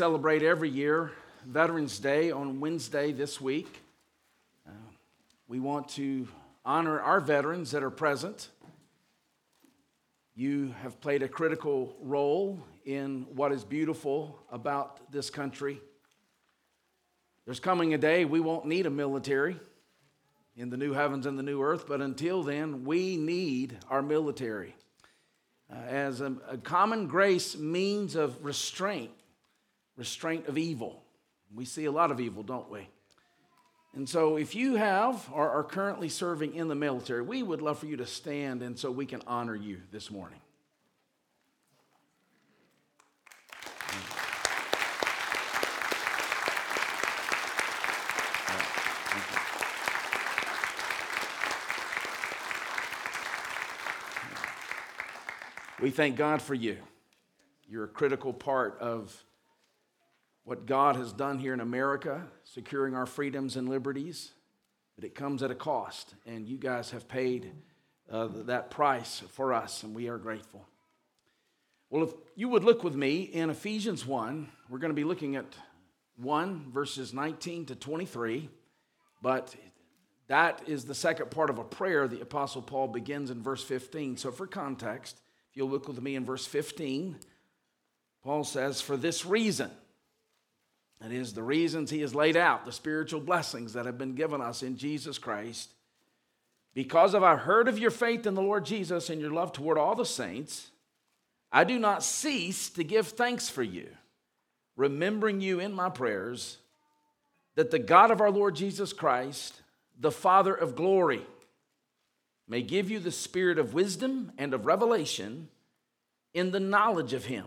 celebrate every year Veterans Day on Wednesday this week. Uh, we want to honor our veterans that are present. You have played a critical role in what is beautiful about this country. There's coming a day we won't need a military in the new heavens and the new earth, but until then, we need our military uh, as a, a common grace means of restraint, restraint of evil. We see a lot of evil, don't we? And so, if you have or are currently serving in the military, we would love for you to stand and so we can honor you this morning. We thank God for you. You're a critical part of what God has done here in America, securing our freedoms and liberties, but it comes at a cost, and you guys have paid uh, that price for us, and we are grateful. Well, if you would look with me in Ephesians 1, we're going to be looking at 1 verses 19 to 23, but that is the second part of a prayer the Apostle Paul begins in verse 15. So, for context, if you'll look with me in verse 15, Paul says, For this reason, that is, the reasons he has laid out, the spiritual blessings that have been given us in Jesus Christ, because of I heard of your faith in the Lord Jesus and your love toward all the saints, I do not cease to give thanks for you, remembering you in my prayers, that the God of our Lord Jesus Christ, the Father of glory, may give you the spirit of wisdom and of revelation in the knowledge of him,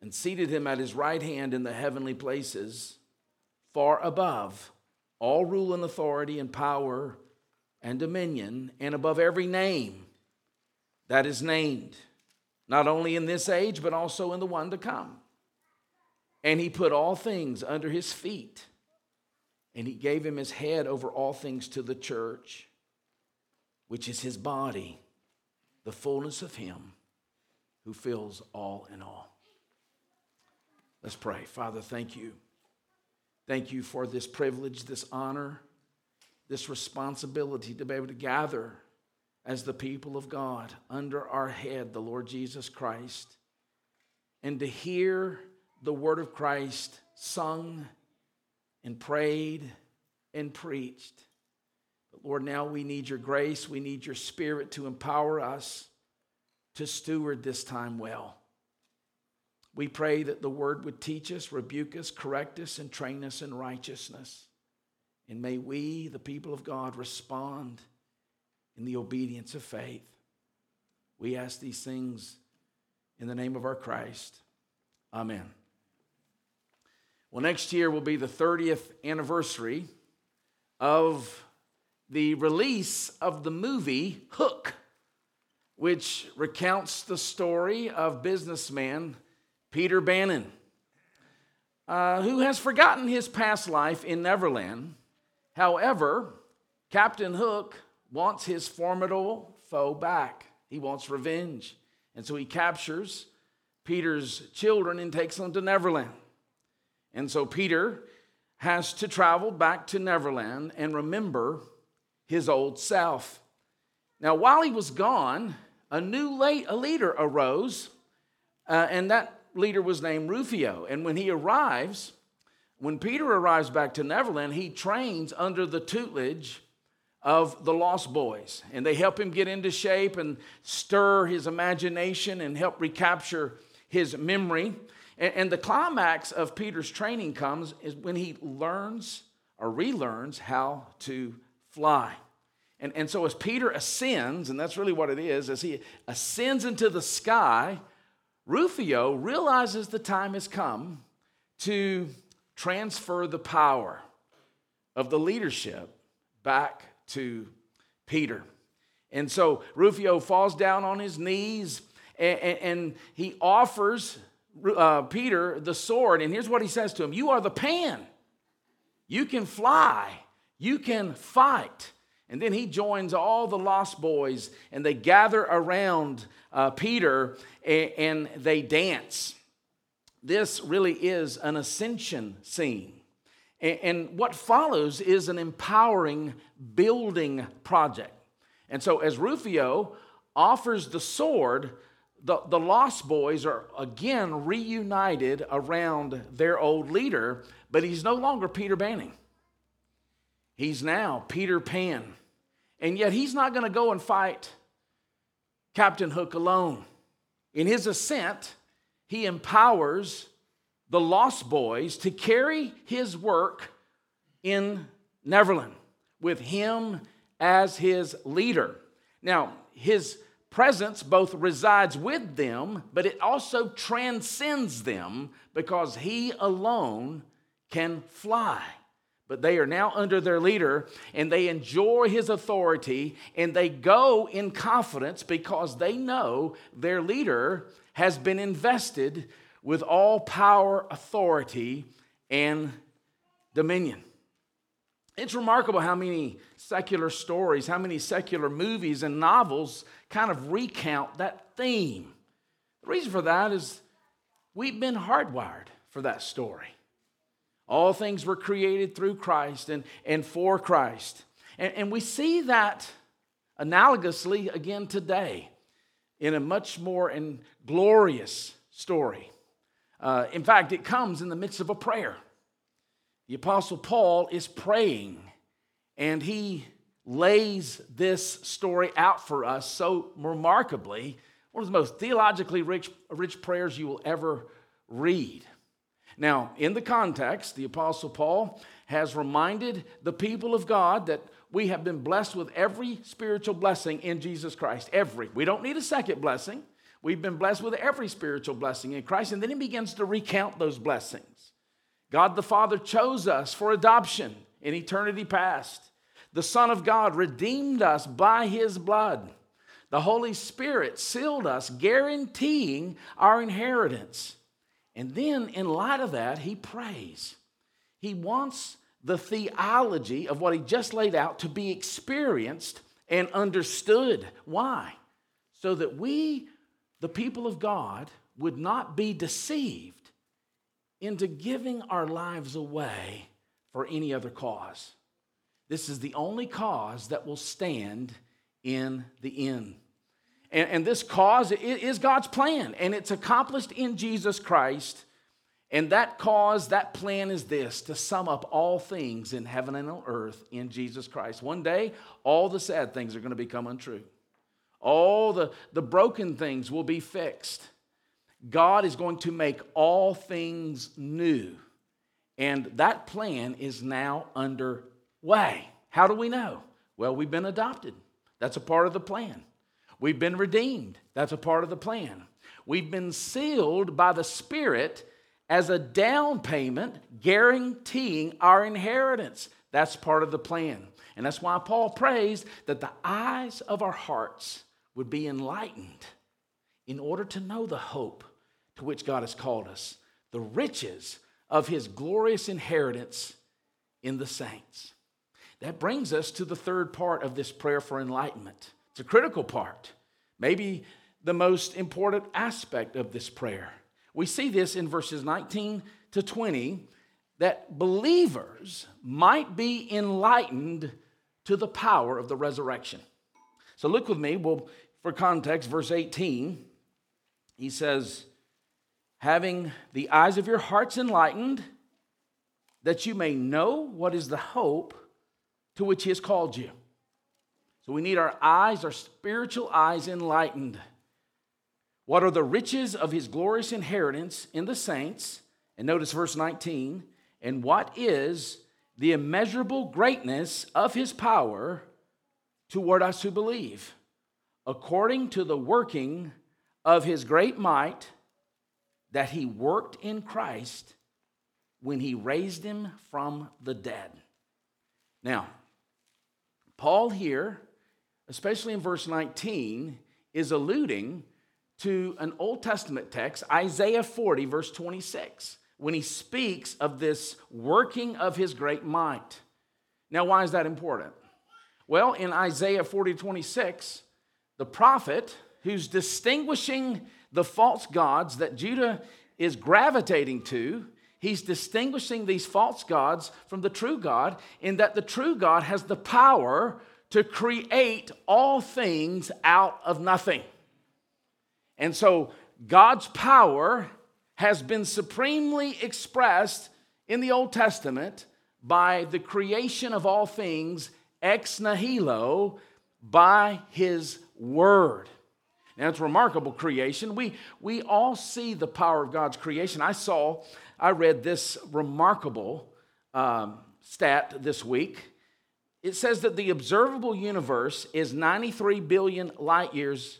and seated him at his right hand in the heavenly places, far above all rule and authority and power and dominion, and above every name that is named, not only in this age, but also in the one to come. And he put all things under his feet, and he gave him his head over all things to the church, which is his body the fullness of Him who fills all in all. Let's pray. Father, thank you. Thank you for this privilege, this honor, this responsibility to be able to gather as the people of God under our head, the Lord Jesus Christ, and to hear the word of Christ sung and prayed and preached. But Lord, now we need your grace. We need your spirit to empower us to steward this time well. We pray that the word would teach us, rebuke us, correct us, and train us in righteousness. And may we, the people of God, respond in the obedience of faith. We ask these things in the name of our Christ. Amen. Well, next year will be the 30th anniversary of the release of the movie Hook, which recounts the story of businessman Peter Banning, uh, who has forgotten his past life in Neverland. However, Captain Hook wants his formidable foe back. He wants revenge. And so he captures Peter's children and takes them to Neverland. And so Peter has to travel back to Neverland and remember his old self. Now, while he was gone, a new a leader arose, uh, and that leader was named Rufio. And when he arrives, when Peter arrives back to Neverland, he trains under the tutelage of the Lost Boys. And they help him get into shape and stir his imagination and help recapture his memory. And, and the climax of Peter's training comes is when he learns or relearns how to fly. And, and so as Peter ascends, and that's really what it is, as he ascends into the sky, Rufio realizes the time has come to transfer the power of the leadership back to Peter. And so Rufio falls down on his knees and, and he offers uh, Peter the sword. And here's what he says to him You are the pan. You can fly, you can fight. And then he joins all the lost boys and they gather around uh, Peter and, and they dance. This really is an ascension scene. And, and what follows is an empowering building project. And so, as Rufio offers the sword, the, the lost boys are again reunited around their old leader, but he's no longer Peter Banning. He's now Peter Pan. And yet he's not going to go and fight Captain Hook alone. In his ascent, he empowers the lost boys to carry his work in Neverland with him as his leader. Now, his presence both resides with them, but it also transcends them because he alone can fly. But they are now under their leader and they enjoy his authority and they go in confidence because they know their leader has been invested with all power, authority, and dominion. It's remarkable how many secular stories, how many secular movies and novels kind of recount that theme. The reason for that is we've been hardwired for that story. All things were created through Christ and, and for Christ. And, and we see that analogously again today in a much more and glorious story. Uh, in fact, it comes in the midst of a prayer. The Apostle Paul is praying and he lays this story out for us so remarkably. One of the most theologically rich, rich prayers you will ever read. Now, in the context, the Apostle Paul has reminded the people of God that we have been blessed with every spiritual blessing in Jesus Christ. Every. We don't need a second blessing. We've been blessed with every spiritual blessing in Christ. And then he begins to recount those blessings. God the Father chose us for adoption in eternity past. The Son of God redeemed us by his blood. The Holy Spirit sealed us, guaranteeing our inheritance. And then, in light of that, he prays. He wants the theology of what he just laid out to be experienced and understood. Why? So that we, the people of God, would not be deceived into giving our lives away for any other cause. This is the only cause that will stand in the end. And, and this cause is God's plan, and it's accomplished in Jesus Christ. And that cause, that plan is this to sum up all things in heaven and on earth in Jesus Christ. One day, all the sad things are going to become untrue. All the, the broken things will be fixed. God is going to make all things new. And that plan is now underway. How do we know? Well, we've been adopted. That's a part of the plan. We've been redeemed. That's a part of the plan. We've been sealed by the Spirit as a down payment guaranteeing our inheritance. That's part of the plan. And that's why Paul prays that the eyes of our hearts would be enlightened in order to know the hope to which God has called us, the riches of his glorious inheritance in the saints. That brings us to the third part of this prayer for enlightenment. It's a critical part, maybe the most important aspect of this prayer. We see this in verses 19 to 20 that believers might be enlightened to the power of the resurrection. So look with me, well, for context, verse 18, he says, Having the eyes of your hearts enlightened, that you may know what is the hope to which he has called you so we need our eyes, our spiritual eyes enlightened. What are the riches of his glorious inheritance in the saints? And notice verse 19. And what is the immeasurable greatness of his power toward us who believe, according to the working of his great might that he worked in Christ when he raised him from the dead. Now, Paul here, especially in verse 19, is alluding to an Old Testament text, Isaiah 40, verse 26, when he speaks of this working of his great might. Now, why is that important? Well, in Isaiah 40, 26, the prophet who's distinguishing the false gods that Judah is gravitating to, he's distinguishing these false gods from the true God in that the true God has the power to create all things out of nothing. And so God's power has been supremely expressed in the Old Testament by the creation of all things ex nihilo by his word. Now, it's remarkable creation. We, we all see the power of God's creation. I saw, I read this remarkable um, stat this week. It says that the observable universe is 93 billion light years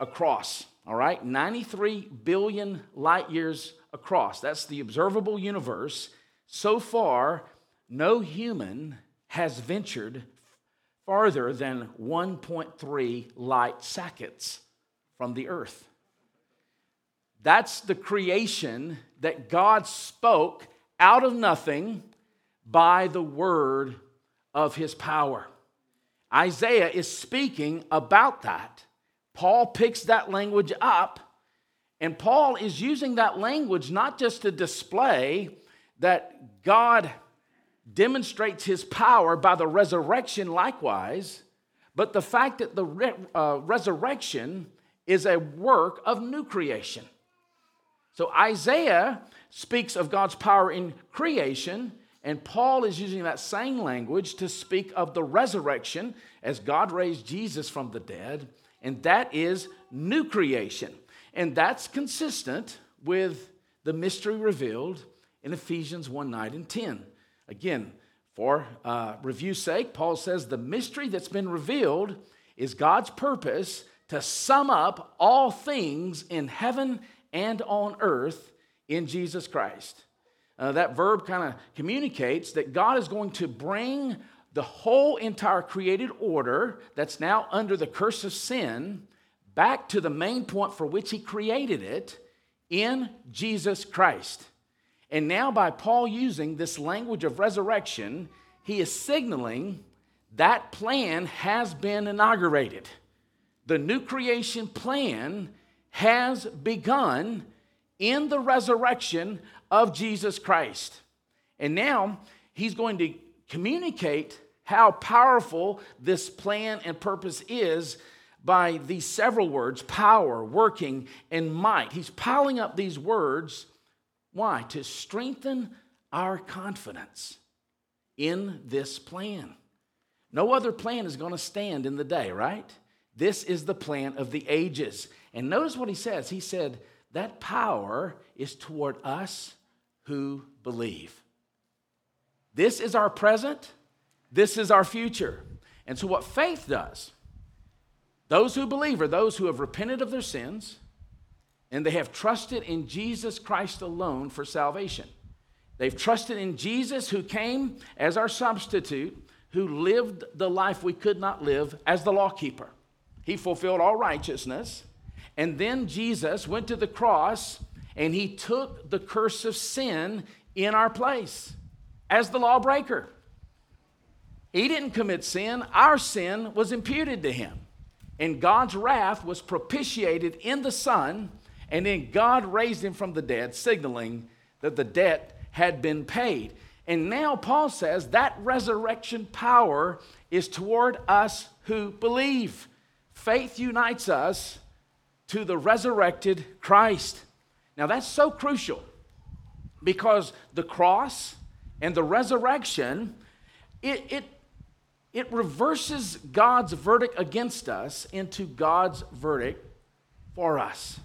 across, all right? 93 billion light years across. That's the observable universe. So far, no human has ventured farther than 1.3 light seconds from the earth. That's the creation that God spoke out of nothing by the word of his power. Isaiah is speaking about that. Paul picks that language up, and Paul is using that language not just to display that God demonstrates his power by the resurrection, likewise, but the fact that the re- uh, resurrection is a work of new creation. So Isaiah speaks of God's power in creation, and Paul is using that same language to speak of the resurrection as God raised Jesus from the dead and that is new creation. And that's consistent with the mystery revealed in Ephesians 1 9 and 10. Again, for uh, review's sake, Paul says the mystery that's been revealed is God's purpose to sum up all things in heaven and on earth in Jesus Christ. Uh, that verb kind of communicates that God is going to bring the whole entire created order that's now under the curse of sin back to the main point for which he created it in Jesus Christ. And now, by Paul using this language of resurrection, he is signaling that plan has been inaugurated. The new creation plan has begun in the resurrection of Jesus Christ. And now he's going to communicate how powerful this plan and purpose is by these several words power, working, and might. He's piling up these words. Why? To strengthen our confidence in this plan. No other plan is going to stand in the day, right? This is the plan of the ages. And notice what he says. He said, that power is toward us who believe. This is our present, this is our future. And so, what faith does, those who believe are those who have repented of their sins and they have trusted in Jesus Christ alone for salvation. They've trusted in Jesus who came as our substitute, who lived the life we could not live as the lawkeeper. He fulfilled all righteousness. And then Jesus went to the cross and he took the curse of sin in our place as the lawbreaker. He didn't commit sin, our sin was imputed to him. And God's wrath was propitiated in the Son, and then God raised him from the dead, signaling that the debt had been paid. And now Paul says that resurrection power is toward us who believe. Faith unites us to the resurrected Christ. Now that's so crucial because the cross and the resurrection, it, it it reverses God's verdict against us into God's verdict for us.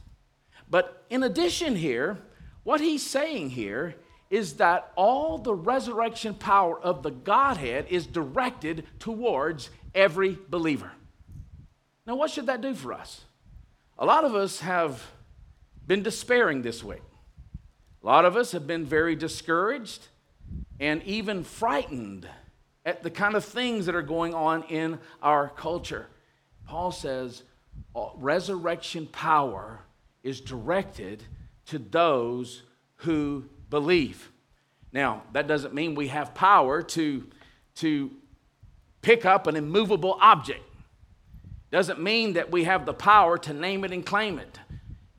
But in addition, here, what he's saying here is that all the resurrection power of the Godhead is directed towards every believer. Now, what should that do for us? A lot of us have been despairing this week. A lot of us have been very discouraged and even frightened at the kind of things that are going on in our culture. Paul says uh, resurrection power is directed to those who believe. Now, that doesn't mean we have power to, to pick up an immovable object. Doesn't mean that we have the power to name it and claim it.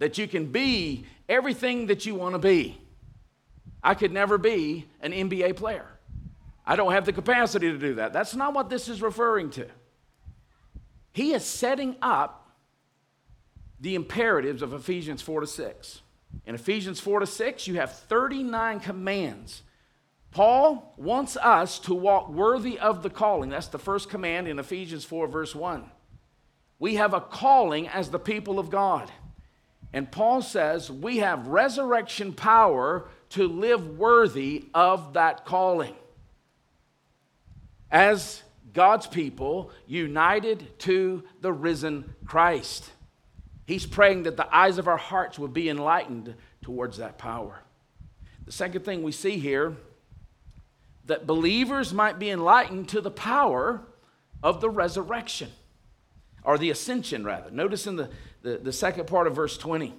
That you can be everything that you want to be. I could never be an NBA player. I don't have the capacity to do that. That's not what this is referring to. He is setting up the imperatives of Ephesians 4 to 6. In Ephesians 4 to 6, you have 39 commands. Paul wants us to walk worthy of the calling. That's the first command in Ephesians 4, verse 1. We have a calling as the people of God. And Paul says we have resurrection power to live worthy of that calling. As God's people united to the risen Christ. He's praying that the eyes of our hearts would be enlightened towards that power. The second thing we see here that believers might be enlightened to the power of the resurrection or the ascension rather. Notice in the, the, the second part of verse 20.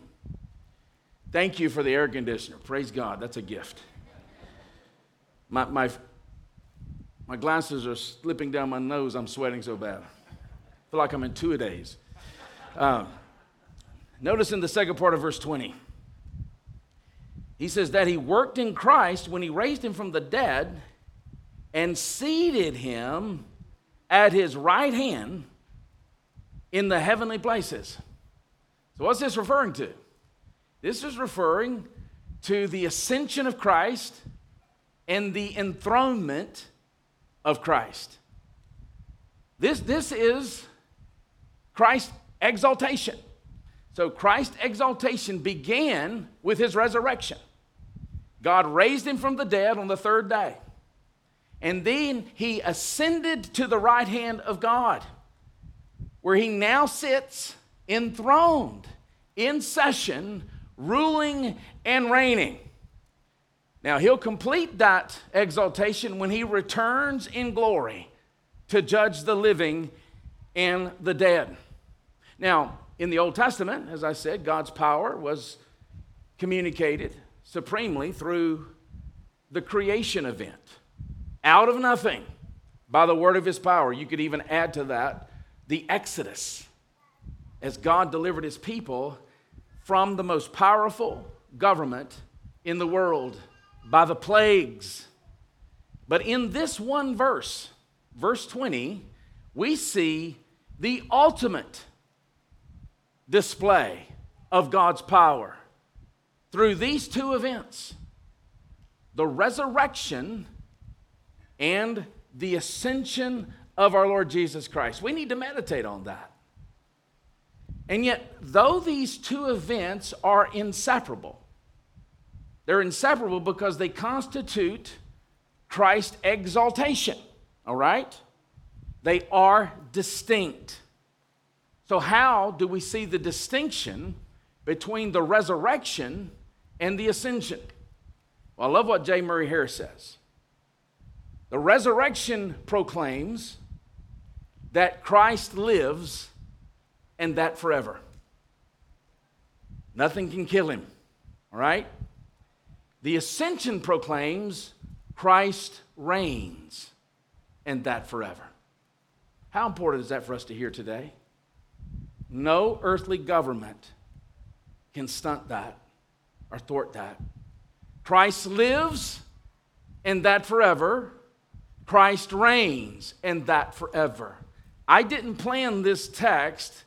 Thank you for the air conditioner. Praise God. That's a gift. My, my, my glasses are slipping down my nose. I'm sweating so bad. I feel like I'm in two a days. Um, notice in the second part of verse 20. He says that he worked in Christ when he raised him from the dead and seated him at his right hand in the heavenly places. So, what's this referring to? This is referring to the ascension of Christ and the enthronement of Christ. This, this is Christ's exaltation. So Christ's exaltation began with his resurrection. God raised him from the dead on the third day. And then he ascended to the right hand of God, where he now sits enthroned in session, ruling and reigning. Now, he'll complete that exaltation when he returns in glory to judge the living and the dead. Now, in the Old Testament, as I said, God's power was communicated supremely through the creation event. Out of nothing, by the word of his power. You could even add to that the Exodus, as God delivered his people from the most powerful government in the world by the plagues. But in this one verse, verse 20, we see the ultimate display of God's power through these two events the resurrection and the ascension of our Lord Jesus Christ. We need to meditate on that. And yet, though these two events are inseparable, they're inseparable because they constitute Christ's exaltation, all right? They are distinct. So, how do we see the distinction between the resurrection and the ascension? Well, I love what J. Murray Harris says. The resurrection proclaims that Christ lives and that forever. Nothing can kill him, all right? The ascension proclaims Christ reigns, and that forever. How important is that for us to hear today? No earthly government can stunt that or thwart that. Christ lives, and that forever. Christ reigns, and that forever. I didn't plan this text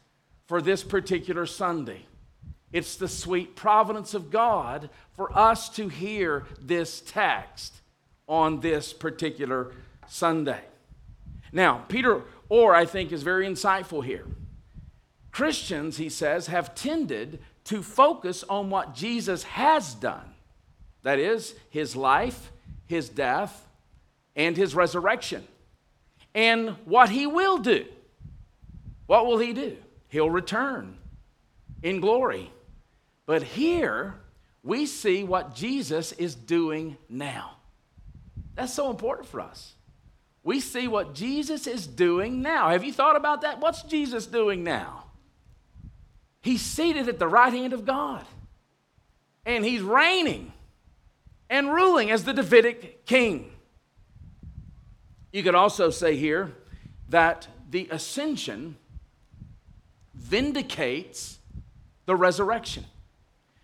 for this particular Sunday. It's the sweet providence of God for us to hear this text on this particular Sunday. Now, Peter Orr, I think, is very insightful here. Christians, he says, have tended to focus on what Jesus has done that is, his life, his death, and his resurrection, and what he will do. What will he do? He'll return in glory. But here, we see what Jesus is doing now. That's so important for us. We see what Jesus is doing now. Have you thought about that? What's Jesus doing now? He's seated at the right hand of God, and he's reigning and ruling as the Davidic king. You could also say here that the ascension vindicates the resurrection.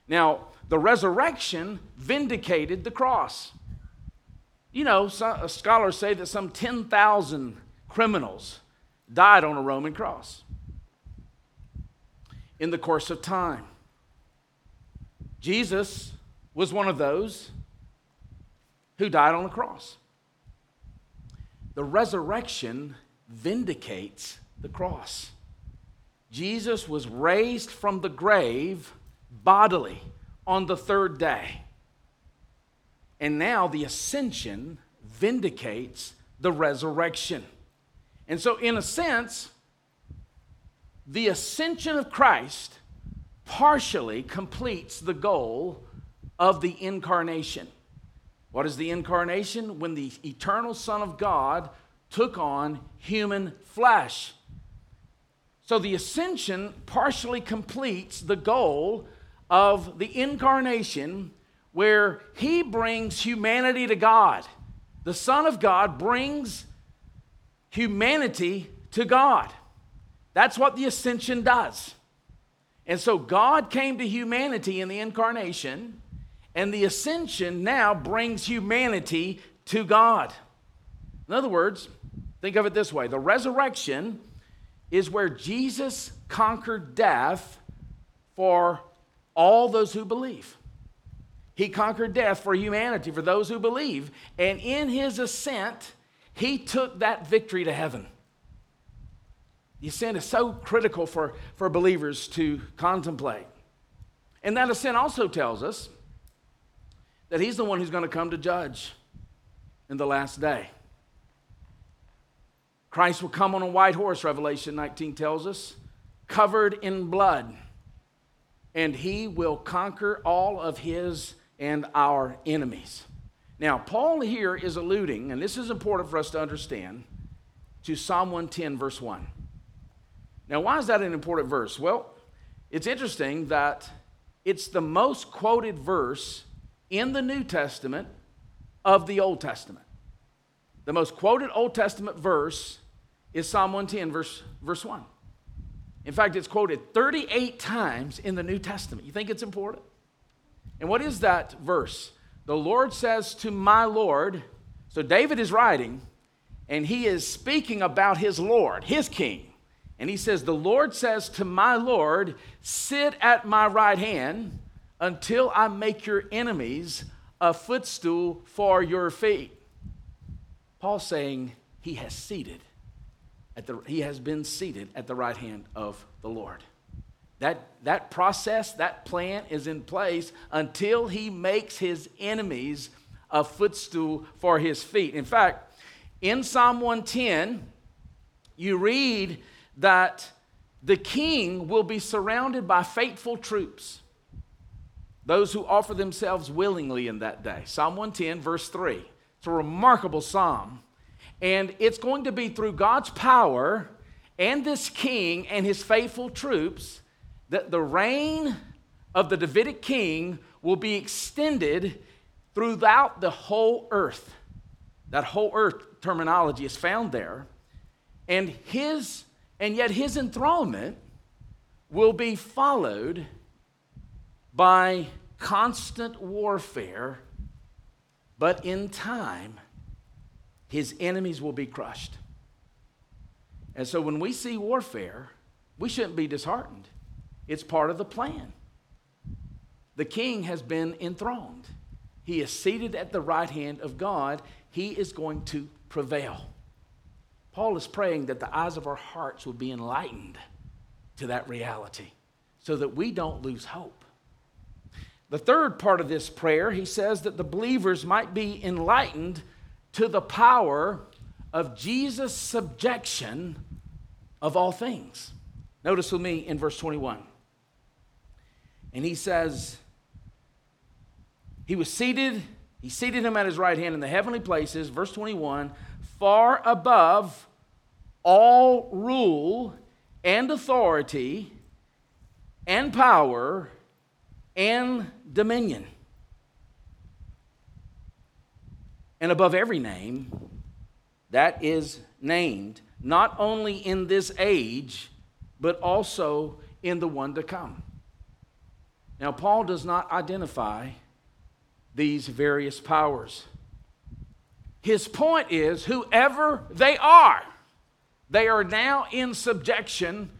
Now, the resurrection vindicated the cross. You know, some, uh, scholars say that some 10,000 criminals died on a Roman cross in the course of time. Jesus was one of those who died on the cross. The resurrection vindicates the cross. Jesus was raised from the grave bodily on the third day. And now the ascension vindicates the resurrection. And so, in a sense, the ascension of Christ partially completes the goal of the incarnation. What is the incarnation? When the eternal Son of God took on human flesh. So the ascension partially completes the goal of the incarnation where he brings humanity to God. The Son of God brings humanity to God. That's what the ascension does. And so God came to humanity in the incarnation, and the ascension now brings humanity to God. In other words, think of it this way the resurrection is where Jesus conquered death for all those who believe. He conquered death for humanity, for those who believe. And in his ascent, he took that victory to heaven. The ascent is so critical for, for believers to contemplate. And that ascent also tells us that he's the one who's going to come to judge in the last day. Christ will come on a white horse, Revelation 19 tells us, covered in blood, and he will conquer all of his and our enemies. Now, Paul here is alluding, and this is important for us to understand, to Psalm 110, verse 1. Now, why is that an important verse? Well, it's interesting that it's the most quoted verse in the New Testament of the Old Testament. The most quoted Old Testament verse is Psalm 110, verse, verse 1. In fact, it's quoted 38 times in the New Testament. You think it's important? And what is that verse? The Lord says to my Lord, so David is writing, and he is speaking about his Lord, his king. And he says, The Lord says to my Lord, Sit at my right hand until I make your enemies a footstool for your feet. Paul's saying he has seated at the, he has been seated at the right hand of the Lord. That, that process, that plan is in place until he makes his enemies a footstool for his feet. In fact, in Psalm 110, you read that the king will be surrounded by faithful troops, those who offer themselves willingly in that day. Psalm 110, verse 3. It's a remarkable psalm and it's going to be through God's power and this king and his faithful troops that the reign of the Davidic king will be extended throughout the whole earth. That whole earth terminology is found there. And his and yet his enthronement will be followed by constant warfare, but in time his enemies will be crushed. And so when we see warfare, we shouldn't be disheartened. It's part of the plan. The king has been enthroned, he is seated at the right hand of God. He is going to prevail. Paul is praying that the eyes of our hearts will be enlightened to that reality so that we don't lose hope. The third part of this prayer, he says that the believers might be enlightened to the power of Jesus' subjection of all things. Notice with me in verse 21. And he says, He was seated, he seated him at his right hand in the heavenly places, verse 21, far above all rule and authority and power and dominion. And above every name that is named, not only in this age, but also in the one to come. Now, Paul does not identify these various powers. His point is whoever they are, they are now in subjection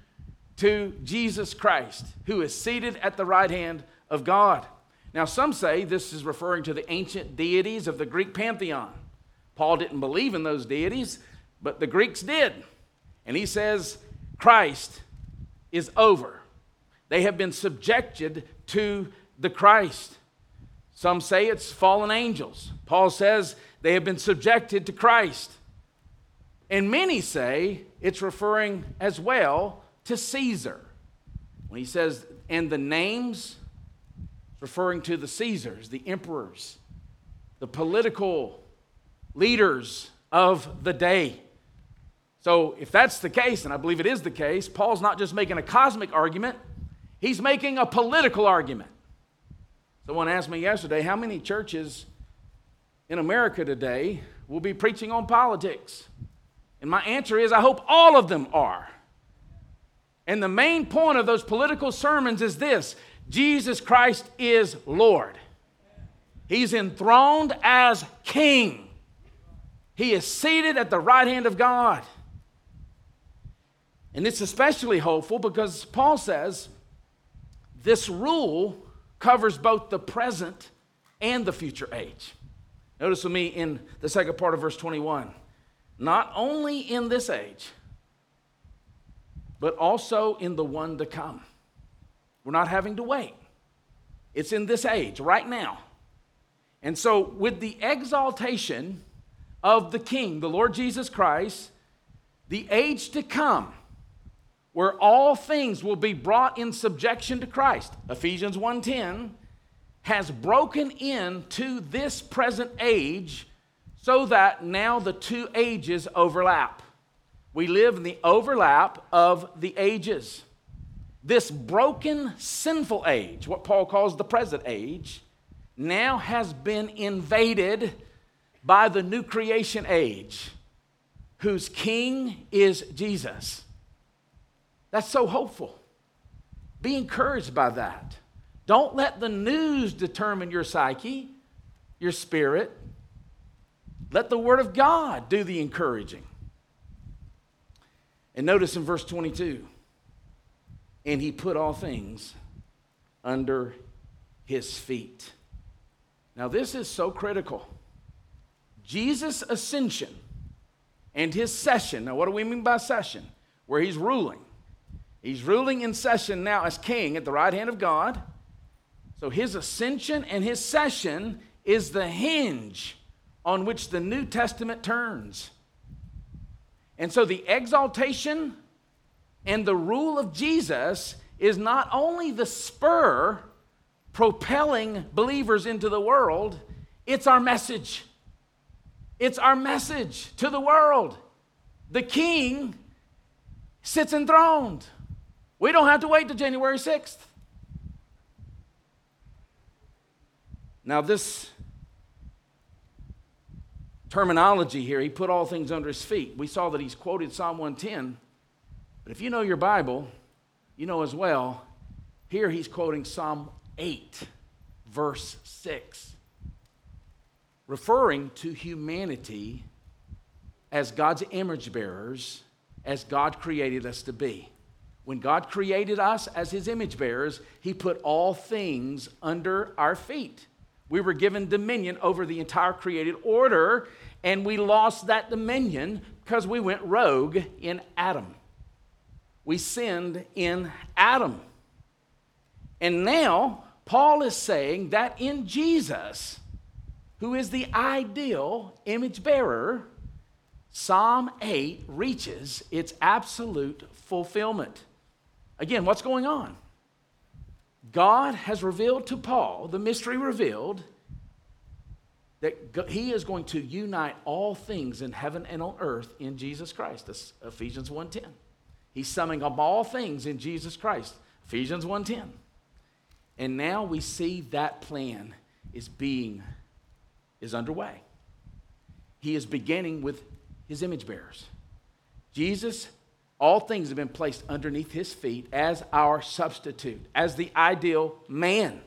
to Jesus Christ, who is seated at the right hand of God. Now, some say this is referring to the ancient deities of the Greek pantheon. Paul didn't believe in those deities, but the Greeks did. And he says Christ is over. They have been subjected to the Christ. Some say it's fallen angels. Paul says they have been subjected to Christ. And many say it's referring as well to Caesar. When he says, and the names, referring to the Caesars, the emperors, the political leaders of the day. So, if that's the case, and I believe it is the case, Paul's not just making a cosmic argument, he's making a political argument. Someone asked me yesterday how many churches in America today will be preaching on politics. And my answer is I hope all of them are. And the main point of those political sermons is this Jesus Christ is Lord. He's enthroned as King. He is seated at the right hand of God. And it's especially hopeful because Paul says this rule covers both the present and the future age. Notice with me in the second part of verse 21 not only in this age, but also in the one to come. We're not having to wait. It's in this age, right now. And so, with the exaltation of the King, the Lord Jesus Christ, the age to come, where all things will be brought in subjection to Christ, Ephesians 1:10, has broken into this present age so that now the two ages overlap. We live in the overlap of the ages. This broken, sinful age, what Paul calls the present age, now has been invaded by the new creation age, whose king is Jesus. That's so hopeful. Be encouraged by that. Don't let the news determine your psyche, your spirit. Let the Word of God do the encouraging. And notice in verse 22 and he put all things under his feet. Now, this is so critical. Jesus' ascension and his session. Now, what do we mean by session? Where he's ruling. He's ruling in session now as king at the right hand of God. So, his ascension and his session is the hinge on which the New Testament turns. And so the exaltation and the rule of Jesus is not only the spur propelling believers into the world, it's our message. It's our message to the world. The king sits enthroned. We don't have to wait till January 6th. Now, this terminology here. He put all things under his feet. We saw that he's quoted Psalm 110. But if you know your Bible, you know as well, here he's quoting Psalm 8, verse 6, referring to humanity as God's image bearers, as God created us to be. When God created us as his image bearers, he put all things under our feet. We were given dominion over the entire created order, and we lost that dominion because we went rogue in Adam. We sinned in Adam. And now, Paul is saying that in Jesus, who is the ideal image bearer, Psalm 8 reaches its absolute fulfillment. Again, what's going on? God has revealed to Paul, the mystery revealed, that he is going to unite all things in heaven and on earth in Jesus Christ. That's Ephesians 1:10. He's summing up all things in Jesus Christ. Ephesians 1:10. And now we see that plan is being is underway. He is beginning with his image bearers. Jesus, all things have been placed underneath his feet as our substitute, as the ideal man.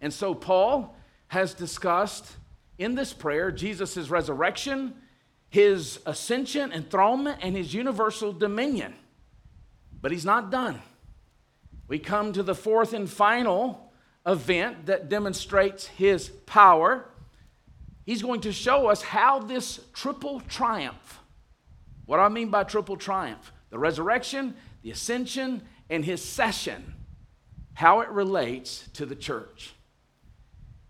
And so Paul has discussed in this prayer Jesus' resurrection, his ascension, enthronement, and his universal dominion. But he's not done. We come to the fourth and final event that demonstrates his power. He's going to show us how this triple triumph, what I mean by triple triumph, the resurrection, the ascension, and his session, how it relates to the church.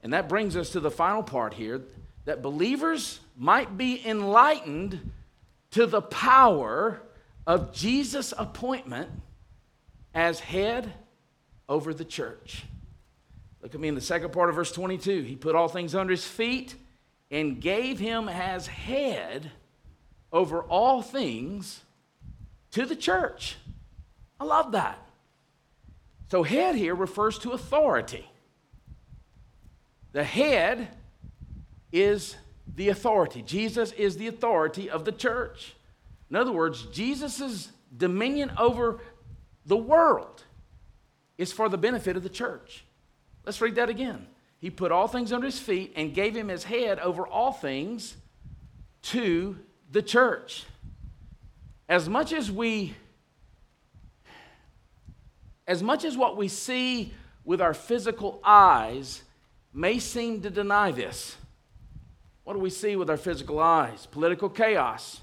And that brings us to the final part here that believers might be enlightened to the power of Jesus' appointment as head over the church. Look at me in the second part of verse 22. He put all things under his feet and gave him as head over all things to the church. I love that. So, head here refers to authority. The head is the authority. Jesus is the authority of the church. In other words, Jesus' dominion over the world is for the benefit of the church. Let's read that again. He put all things under his feet and gave him his head over all things to the church. As much as we as much as what we see with our physical eyes may seem to deny this. What do we see with our physical eyes? Political chaos.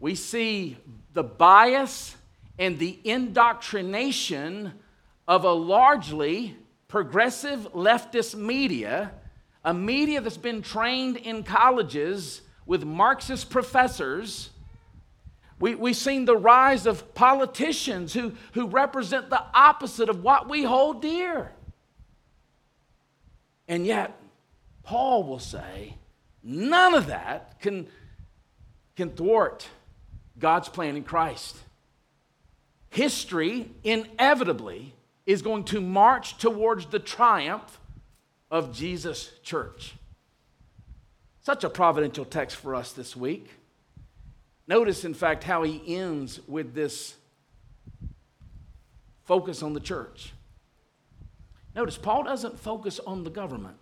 We see the bias and the indoctrination of a largely progressive leftist media, a media that's been trained in colleges with Marxist professors. We, we've seen the rise of politicians who, who represent the opposite of what we hold dear. And yet, Paul will say, none of that can, can thwart God's plan in Christ. History inevitably is going to march towards the triumph of Jesus' church. Such a providential text for us this week. Notice, in fact, how he ends with this focus on the church. Notice, Paul doesn't focus on the government.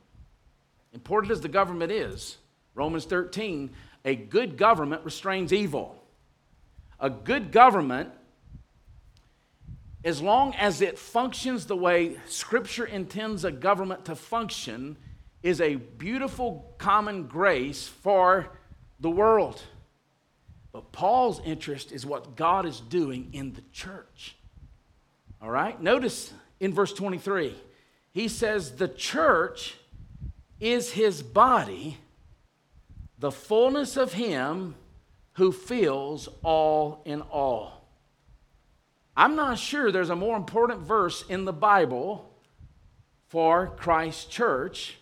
Important as the government is, Romans 13, a good government restrains evil. A good government, as long as it functions the way Scripture intends a government to function, is a beautiful common grace for the world. But Paul's interest is what God is doing in the church. All right? Notice in verse 23 he says the church is his body, the fullness of him who fills all in all. I'm not sure there's a more important verse in the Bible for Christ's church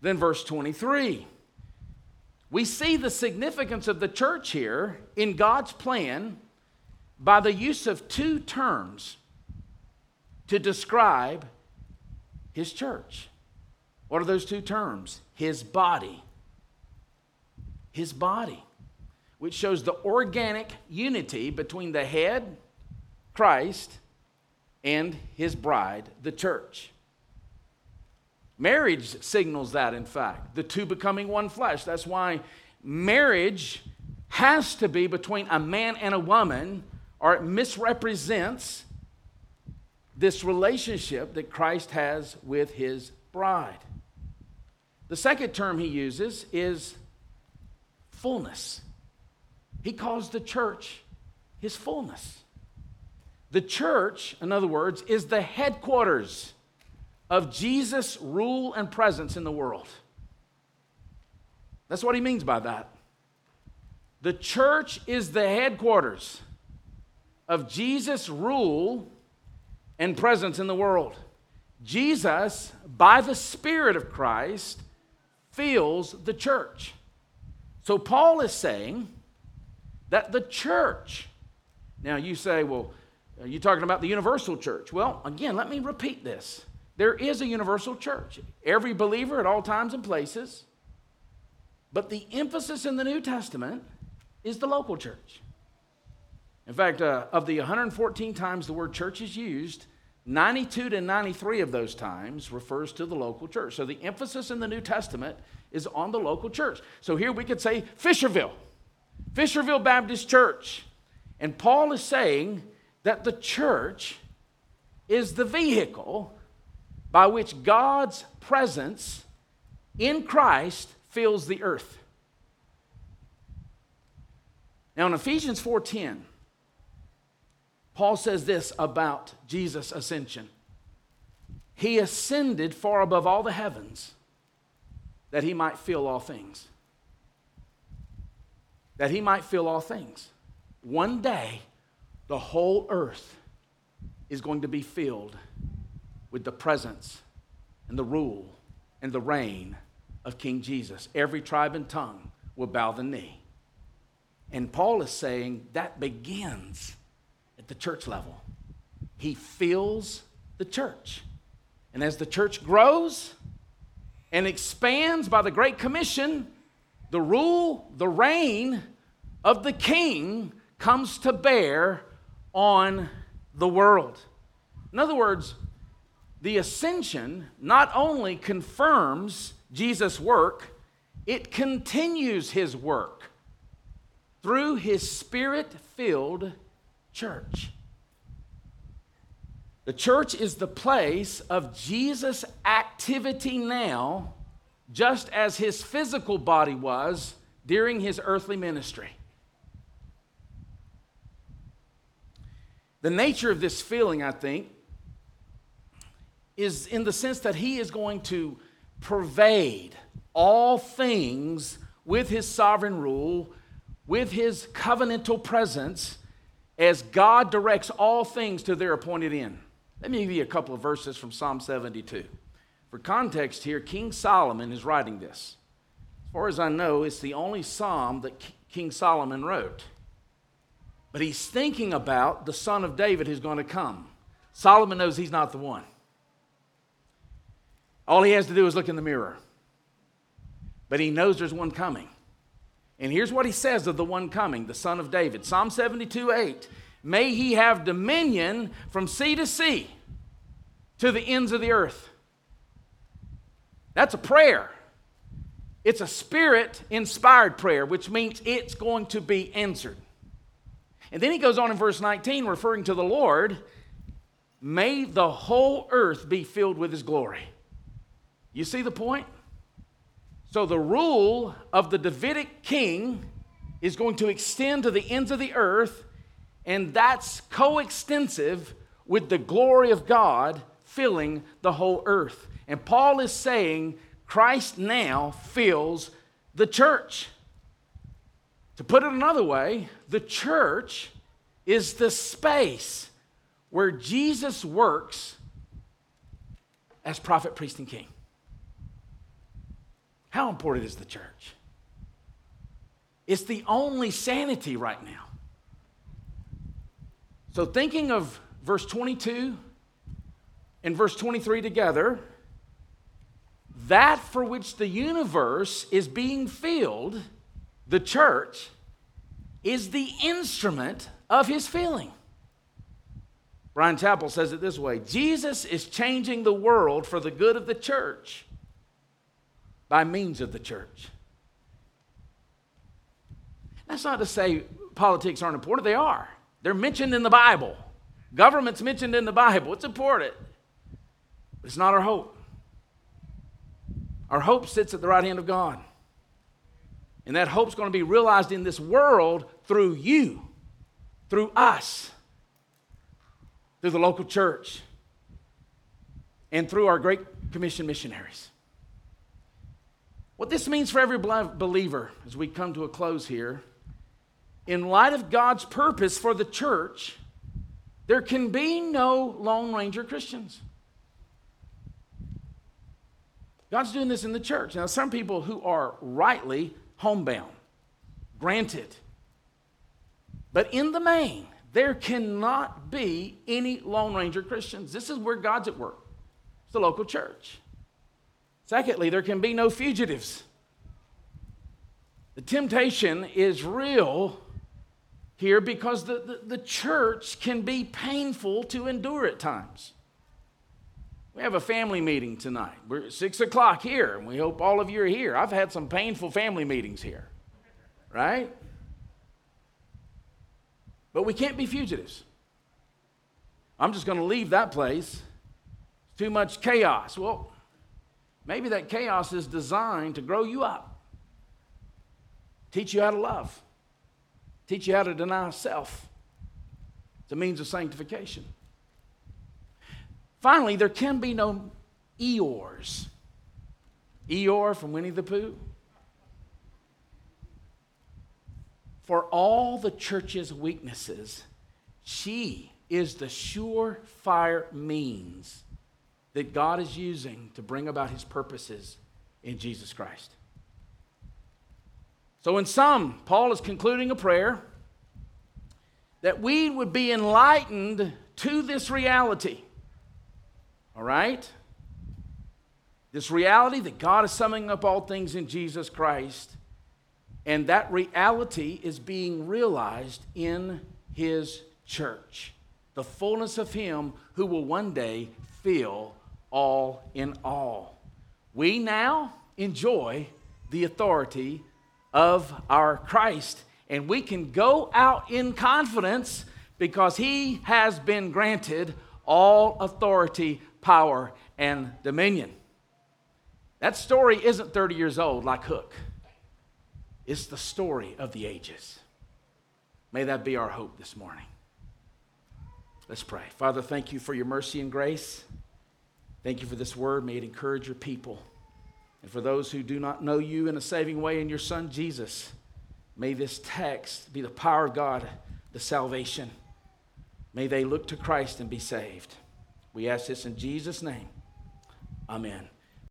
than verse 23. We see the significance of the church here in God's plan by the use of two terms to describe his church. What are those two terms? His body. His body, which shows the organic unity between the head, Christ, and his bride, the church. Marriage signals that, in fact, the two becoming one flesh. That's why marriage has to be between a man and a woman, or it misrepresents this relationship that Christ has with his bride. The second term he uses is fullness. He calls the church his fullness. The church, in other words, is the headquarters of Jesus' rule and presence in the world. That's what he means by that. The church is the headquarters of Jesus' rule and presence in the world. Jesus, by the Spirit of Christ, fills the church. So Paul is saying that the church, now you say, well, are you talking about the universal church? Well, again, let me repeat this. There is a universal church, every believer at all times and places. But the emphasis in the New Testament is the local church. In fact, uh, of the 114 times the word church is used, 92 to 93 of those times refers to the local church. So the emphasis in the New Testament is on the local church. So here we could say Fisherville, Fisherville Baptist Church. And Paul is saying that the church is the vehicle by which God's presence in Christ fills the earth. Now in Ephesians 4:10, Paul says this about Jesus' ascension. He ascended far above all the heavens that he might fill all things. That he might fill all things. One day, the whole earth is going to be filled with the presence and the rule and the reign of King Jesus. Every tribe and tongue will bow the knee. And Paul is saying that begins at the church level. He fills the church. And as the church grows and expands by the Great Commission, the rule, the reign of the king comes to bear on the world. In other words, the ascension not only confirms Jesus' work, it continues his work through his spirit filled church. The church is the place of Jesus' activity now, just as his physical body was during his earthly ministry. The nature of this feeling, I think, is in the sense that he is going to pervade all things with his sovereign rule, with his covenantal presence, as God directs all things to their appointed end. Let me give you a couple of verses from Psalm 72. For context here, King Solomon is writing this. As far as I know, it's the only psalm that King Solomon wrote. But he's thinking about the son of David who's going to come. Solomon knows he's not the one. All he has to do is look in the mirror. But he knows there's one coming. And here's what he says of the one coming, the son of David Psalm 72 8. May he have dominion from sea to sea to the ends of the earth. That's a prayer. It's a spirit inspired prayer, which means it's going to be answered. And then he goes on in verse 19, referring to the Lord, may the whole earth be filled with his glory. You see the point? So the rule of the Davidic king is going to extend to the ends of the earth, and that's coextensive with the glory of God filling the whole earth. And Paul is saying Christ now fills the church. To put it another way, the church is the space where Jesus works as prophet, priest, and king. How important is the church? It's the only sanity right now. So, thinking of verse 22 and verse 23 together, that for which the universe is being filled the church is the instrument of his filling. Bryan Chapell says it this way Jesus is changing the world for the good of the church by means of the church. That's not to say politics aren't important, they are. They're mentioned in the Bible. Government's mentioned in the Bible. It's important. But it's not our hope. Our hope sits at the right hand of God. And that hope's going to be realized in this world through you, through us, through the local church, and through our Great Commission missionaries. What this means for every believer as we come to a close here, in light of God's purpose for the church, there can be no Lone Ranger Christians. God's doing this in the church. Now, some people who are rightly homebound, granted. But in the main, there cannot be any Lone Ranger Christians. This is where God's at work. It's the local church. Secondly, there can be no fugitives. The temptation is real here because the, the, the, church can be painful to endure at times. We have a family meeting tonight. We're at six o'clock here, and we hope all of you are here. I've had some painful family meetings here, right? But we can't be fugitives. I'm just going to leave that place. It's too much chaos. Well, maybe that chaos is designed to grow you up, teach you how to love, teach you how to deny self. It's a means of sanctification. Finally, there can be no Eeyores. Eeyore from Winnie the Pooh. For all the church's weaknesses, she is the surefire means that God is using to bring about his purposes in Jesus Christ. So, in sum, Paul is concluding a prayer that we would be enlightened to this reality. All right? This reality that God is summing up all things in Jesus Christ and that reality is being realized in his church. The fullness of him who will one day fill all in all. We now enjoy the authority of our Christ, and we can go out in confidence because he has been granted all authority, power, and dominion. That story isn't 30 years old like Hook. It's the story of the ages. May that be our hope this morning. Let's pray. Father, thank you for your mercy and grace. Thank you for this word. May it encourage your people. And for those who do not know you in a saving way in your Son Jesus, may this text be the power of God, the salvation. May they look to Christ and be saved. We ask this in Jesus' name. Amen.